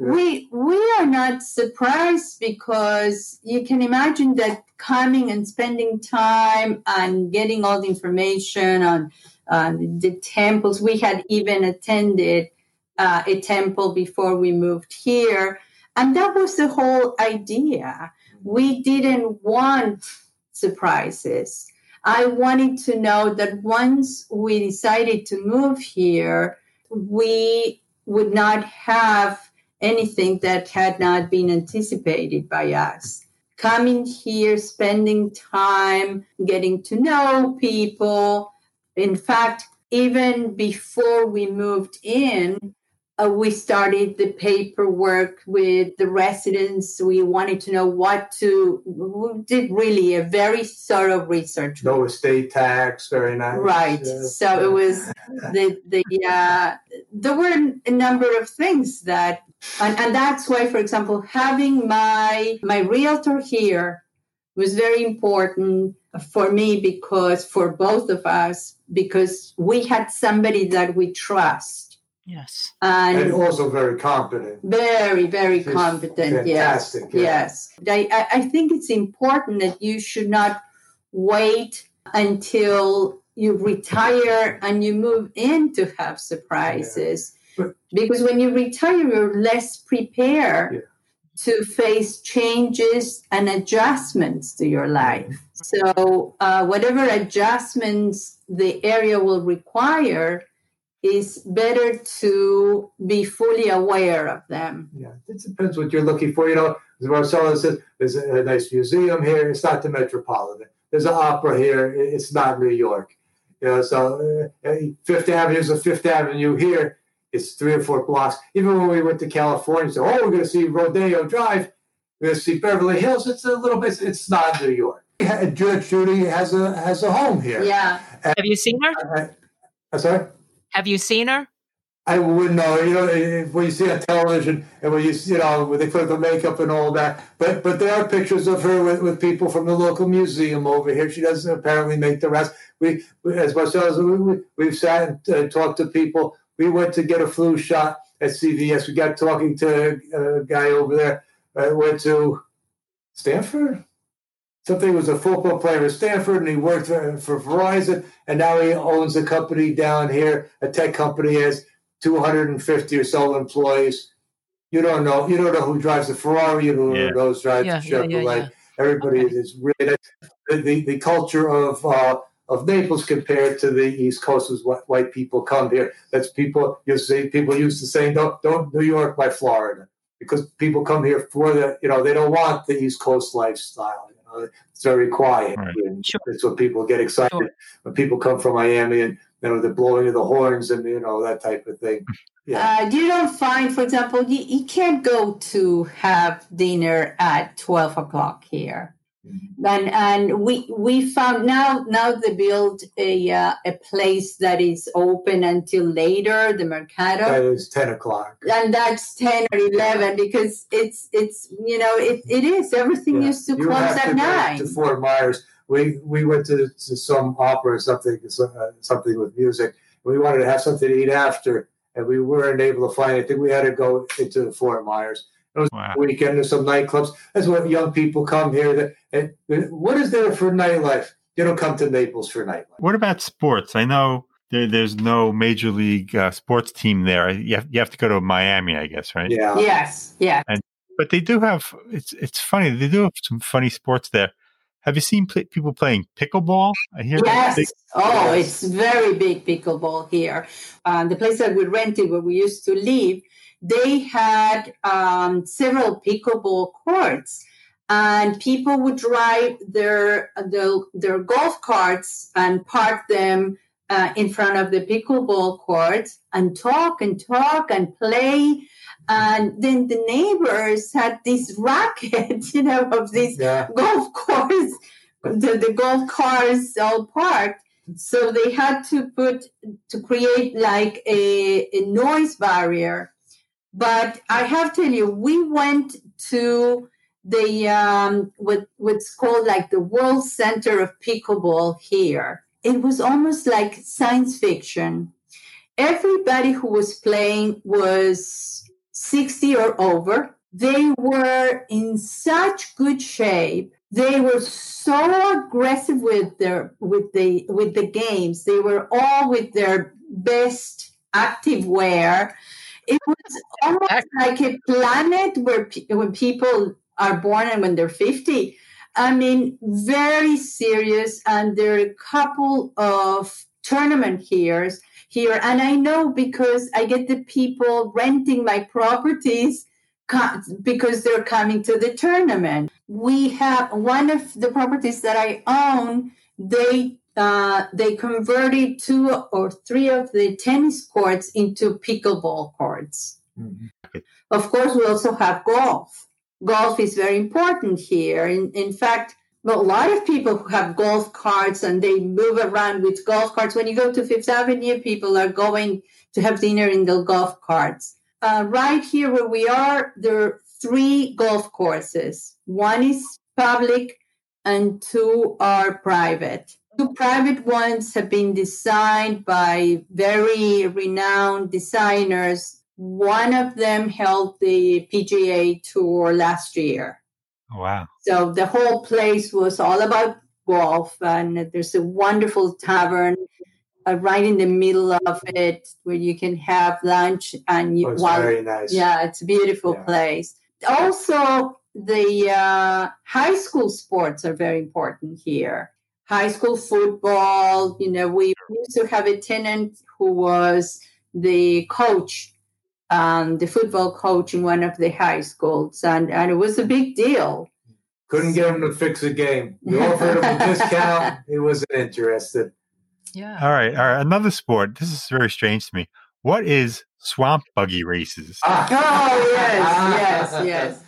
we we are not surprised because you can imagine that coming and spending time and getting all the information on uh, the temples. We had even attended uh, a temple before we moved here, and that was the whole idea. We didn't want surprises I wanted to know that once we decided to move here, we would not have anything that had not been anticipated by us. Coming here, spending time, getting to know people. In fact, even before we moved in, uh, we started the paperwork with the residents. We wanted to know what to. We did really a very thorough research. No estate tax, very nice. Right. Yes. So it was the the. Uh, there were a number of things that, and, and that's why, for example, having my my realtor here was very important for me because for both of us because we had somebody that we trust Yes. And, and also very competent. Very, very She's competent. Yes. Yeah. Yes. I, I think it's important that you should not wait until you retire and you move in to have surprises. Yeah. because when you retire, you're less prepared yeah. to face changes and adjustments to your life. So, uh, whatever adjustments the area will require, is better to be fully aware of them. Yeah, it depends what you're looking for. You know, as Marcela says, there's a, nice museum here. It's not the Metropolitan. There's an opera here. It's not New York. You know, so uh, uh, Fifth Avenue is a Fifth Avenue here. It's three or four blocks. Even when we went to California, so oh, we're going to see Rodeo Drive. We're going to see Beverly Hills. It's a little bit. It's not New York. Judge Judy has a has a home here. Yeah. And, Have you seen her? I, I'm sorry. Have you seen her? I wouldn't know. You know, when you see on television and when you you know when they put the makeup and all that. But but there are pictures of her with, with people from the local museum over here. She doesn't apparently make the rest. We, as much as we, we've sat and uh, talked to people. We went to get a flu shot at CVS. We got talking to a guy over there. I went to Stanford something was a football player at Stanford and he worked for, for, Verizon and now he owns a company down here, a tech company has 250 or so employees. You don't know. You don't know who drives the Ferrari. You don't know who knows drives yeah, the Chevrolet. Yeah, yeah, Everybody okay. is really the, the, the culture of uh, of Naples compared to the East Coast is what white people come here. That's people you see people used to say don't don't New York by Florida because people come here for the you know they don't want the East Coast lifestyle. You know, it's very quiet. Right. Sure. That's what people get excited Sure. when people come from Miami and you know the blowing of the horns and you know that type of thing. Yeah. Uh, you don't find, for example, you, you can't go to have dinner at 12 o'clock here. And, and we we found now now they build a uh, a place that is open until later the Mercato that is ten o'clock. and that's 10 or 11 because it's it's you know it, it is everything Yeah. used to You close at to nine to Fort Myers. We we went to, to some opera or something uh, something with music. We wanted to have something to eat after, and we weren't able to find anything. We had to go into Fort Myers. It was Wow. a weekend. There's some nightclubs. That's what young people come here. That and what is there for nightlife? You don't come to Naples for nightlife. What about sports? I know there, there's no major league uh, sports team there. You have, you have to go to Miami, I guess, right? Yeah. yes yeah But they do have. It's it's funny. They do have some funny sports there. Have you seen pl- people playing pickleball? I hear Yes. they- oh, Yes. it's very big pickleball here. Uh, the place that we rented where we used to live, they had um, several pickleball courts, and people would drive their their, their golf carts and park them uh, in front of the pickleball courts and talk and talk and play. And then the neighbors had this racket, you know, of these Yeah. golf course, the, the golf cars all parked. So they had to put to create like a, a noise barrier. But I have to tell you, we went to the um, what what's called like the World Center of Pickleball here. It was almost like science fiction. Everybody who was playing was 60 or over. They were in such good shape. They were so aggressive with their with the with the games. They were all with their best active wear. It was almost like a planet where pe- when people are born and when they're 50. I mean, very serious, and there are a couple of tournament here here, and I know because I get the people renting my properties because they're coming to the tournament. We have one of the properties that I own. They uh, they converted two or three of the tennis courts into pickleball courts. Mhm. Of course, we also have golf. Golf is very important here. In, in fact, a lot of people who have golf carts and they move around with golf carts. When you go to Fifth Avenue, people are going to have dinner in the golf carts. Uh, right here where we are, there are three golf courses. One is public and two are private. Two private ones have been designed by very renowned designers. One of them held the PGA Tour last year. Oh, wow. So the whole place was all about golf, and there's a wonderful tavern uh, right in the middle of it where you can have lunch and you Oh, it's while very nice. yeah, it's a beautiful Yeah. place. Also, the uh, high school sports are very important here. High school football, you know, we used to have a tenant who was the coach, um, the football coach in one of the high schools, and, and it was a big deal. Couldn't get him to fix a game. You offered him a discount. He wasn't interested. Yeah. All right. All right. Another sport. This is very strange to me. What is swamp buggy races? Ah. Oh yes, yes, yes.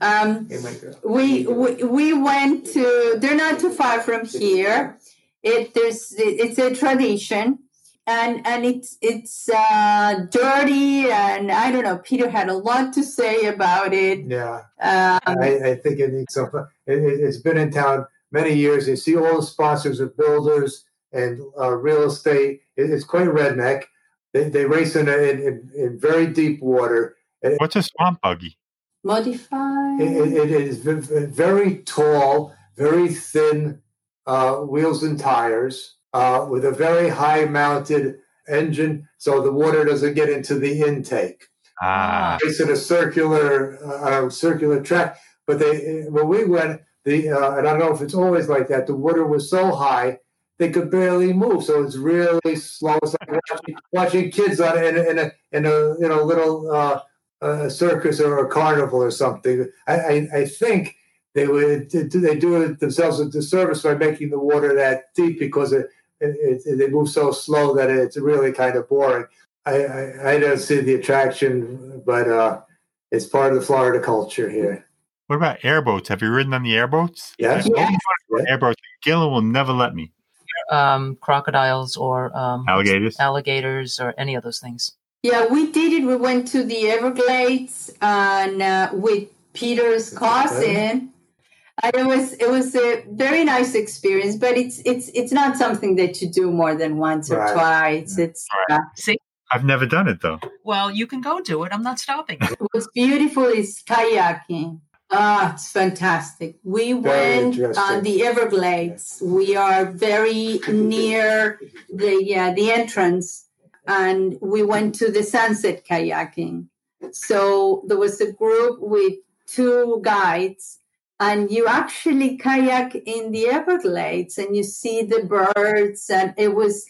Um, Hey, my girl. we, we we went to. They're not too far from here. It there's it's a tradition, and and it's it's uh, dirty, and I don't know. Peter had a lot to say about it. Yeah, Um, I, I think it needs some. It, it, it's been in town many years. You see all the sponsors of builders and uh, real estate. It, it's quite redneck. They, they race in, a, in, in in very deep water. What's a swamp buggy? Modified. It, it, it is v- v- very tall, very thin uh, wheels and tires, uh, with a very high mounted engine, so the water doesn't get into the intake. Ah, It's in a circular uh, uh, circular track. But they when we went, the uh, and I don't know if it's always like that. The water was so high they could barely move. So it's really slow. It's like watching, watching kids on in a, in a in a you know little uh, uh, circus or a carnival or something. I, I, I think they would they do it themselves a disservice by making the water that deep because it, it, it, they move so slow that it's really kind of boring. I, I, I don't see the attraction, but uh, it's part of the Florida culture here. What about airboats? Have you ridden on the airboats? Yes. yes. Airboats. Gillen will never let me. Um, crocodiles or um, alligators, alligators, or any of those things. Yeah, we did it. We went to the Everglades and uh, with Peter's cousin. And it was it was a very nice experience, but it's it's it's not something that you do more than once or right. twice. It's right. uh, see. I've never done it though. Well, you can go do it. I'm not stopping. What's beautiful is kayaking. Ah, it's fantastic. We Very went on the Everglades. We are very near the uh, the entrance, and we went to the sunset kayaking. So there was a group with two guides, and you actually kayak in the Everglades, and you see the birds, and it was.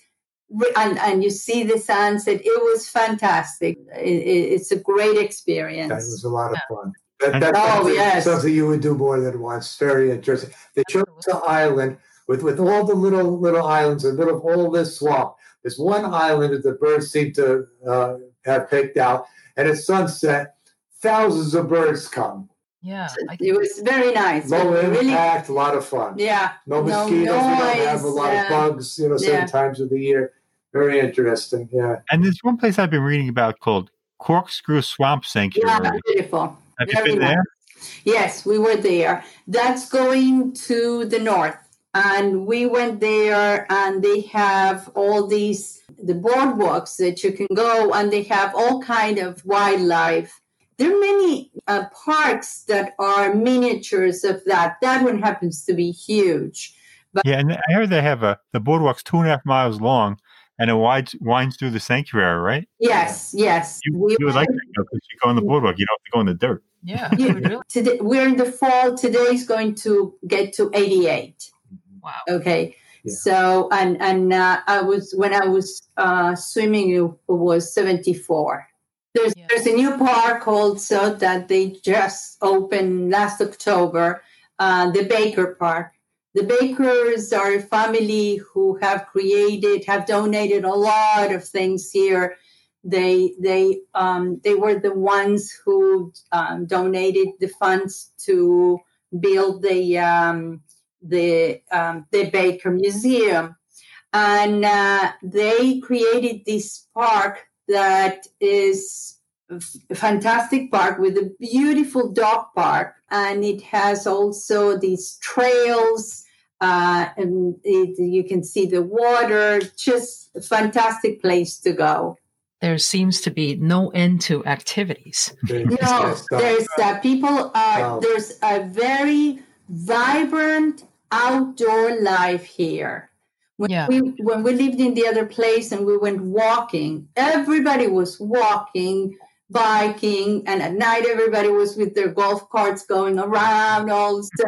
And, and you see the sunset. It was fantastic. It, it, it's a great experience. That was a lot of fun. That, that, Oh, that's yes. something you would do more than once. Very interesting. They chose an island with, with all the little little islands in the middle of all this swamp. There's one island that the birds seem to uh, have picked out, and at sunset, thousands of birds come. Yeah, It was very nice. Low really, impact, a lot of fun. yeah. No no mosquitoes. we don't have a lot uh, of bugs. You know, certain yeah. times of the year. Very interesting. Yeah. And there's one place I've been reading about called Corkscrew Swamp Sanctuary. Yeah, beautiful. Have you very been there? Yes, we were there. That's going to the north. And we went there and they have all these the boardwalks that you can go and they have all kind of wildlife. There are many uh, parks that are miniatures of that. That one happens to be huge. But- Yeah, and I heard they have a the boardwalk's two and a half miles long, and it winds winds through the sanctuary, right? Yes, yes. You, We you would like to go because you go on the boardwalk, you don't have to go in the dirt. yeah, Yeah. really. Today, we're in the fall. Today is going to get to 88. Wow. Okay. Yeah. So and and uh, I was when I was uh, swimming, it was 74. There's Yeah. there's a new park also that they just opened last October, uh, the Baker Park. The Bakers are a family who have created, have donated a lot of things here. They they um, they were the ones who um, donated the funds to build the um, the um, the Baker Museum, and uh, they created this park that is a fantastic park with a beautiful dog park, and it has also these trails. Uh, and it, you can see the water. Just a fantastic place to go. There seems to be no end to activities. No, there's uh, people are there's a very vibrant outdoor life here. When Yeah. we when we lived in the other place and we went walking, everybody was walking, biking, and at night everybody was with their golf carts going around also.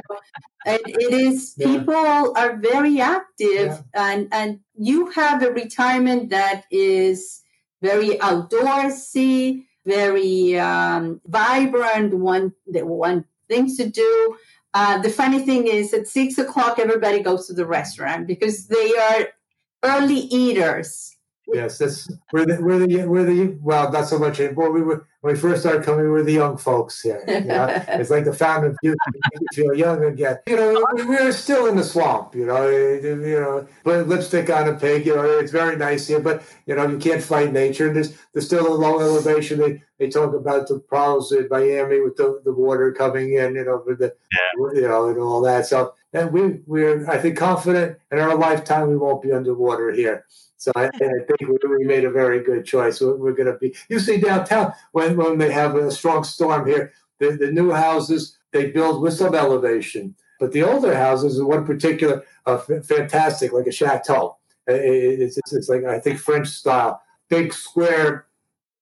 And it is Yeah. people are very active Yeah. and and you have a retirement that is very outdoorsy, very um, vibrant. One the one things to do. Uh, the funny thing is, at six o'clock, everybody goes to the restaurant because they are early eaters. Yes, that's we're the we're the we're the well, not so much anymore. We were when we first started coming, we were the young folks here. You know? it's like the fountain of youth. You feel young again. You know, we, we were still in the swamp. You know, you know, put lipstick on a pig. You know, it's very nice here, but you know, you can't fight nature. And there's there's still a low elevation. They they talk about the problems in Miami with the, the water coming in. You know, with the you know and all that. So and we we're I think confident in our lifetime we won't be underwater here. So I, I think we, we made a very good choice. We're, we're going to be. You see downtown when when they have a strong storm here, the, the new houses they build with some elevation, but the older houses, in one particular, are f- fantastic, like a chateau. Uh, it- It's, it's, it's like I think French style, big square,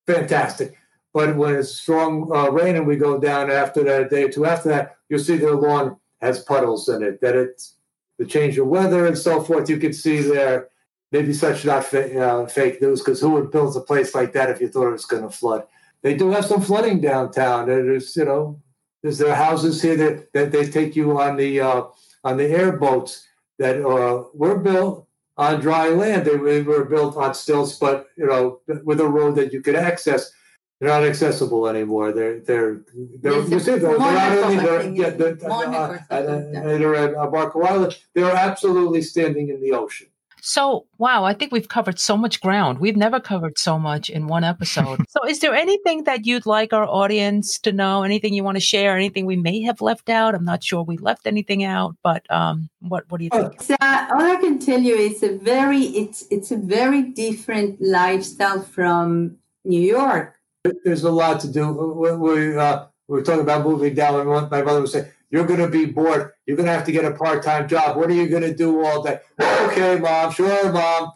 fantastic. But when it's strong uh, rain and we go down after that, a day or two after that, you'll see their lawn has puddles in it. That it's the change of weather and so forth. You can see there maybe such not fa- uh, fake news because who would build a place like that if you thought it was going to flood? They do have some flooding downtown. There's you know there's there houses here that, that they take you on the uh, on the airboats that uh, were built on dry land. They were built on stilts, but you know with a road that you could access they're not accessible anymore. They're they're they're, Yes, they're, they're not only they're, yeah, they're, uh, uh, something like that. they're at Marco Island. They're absolutely standing in the ocean. So, wow, I think we've covered so much ground. We've never covered so much in one episode. so, is there anything that you'd like our audience to know? Anything you want to share? Anything we may have left out? I'm not sure we left anything out, but um, what what do you think? So all I can tell you is a very it's it's a very different lifestyle from New York. There's a lot to do. We, we, uh, we were talking about moving down, and one- my mother was saying, "You're going to be bored. You're going to have to get a part-time job. What are you going to do all day?" Oh, okay, mom. Sure, mom.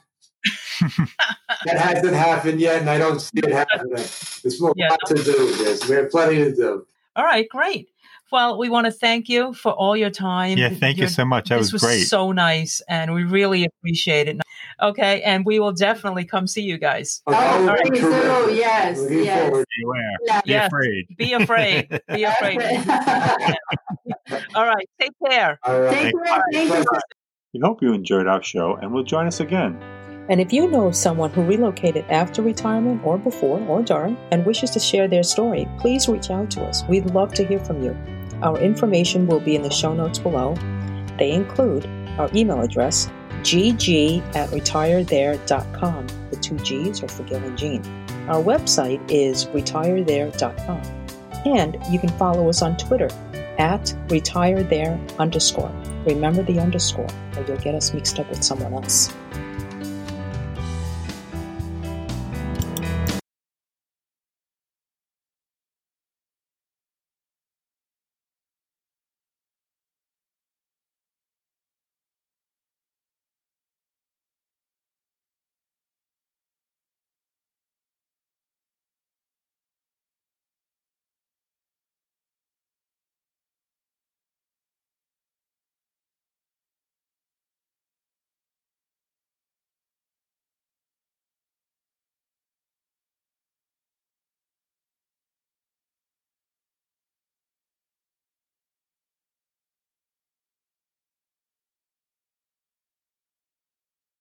that hasn't happened yet, and I don't see it happening. There's a Yeah. lot to do. There's we have plenty to do. All right, great. Well, we want to thank you for all your time. Yeah, thank you so much. That this was great. so nice, and we really appreciate it. Okay, and we will definitely come see you guys. Oh, that'll be please do. Yes, Looking yes. forward. Beware. Yeah. Be Yes. afraid. Be afraid. Be afraid. All right, take care. All right. Thank you. Thank you. We hope you enjoyed our show and will join us again. And if you know of someone who relocated after retirement or before or during and wishes to share their story, please reach out to us. We'd love to hear from you. Our information will be in the show notes below. They include our email address, gg at retirethere.com. The two G's are for Gil and Jean. Our website is retirethere.com. And you can follow us on Twitter at retirethere underscore. Remember the underscore, or you'll get us mixed up with someone else.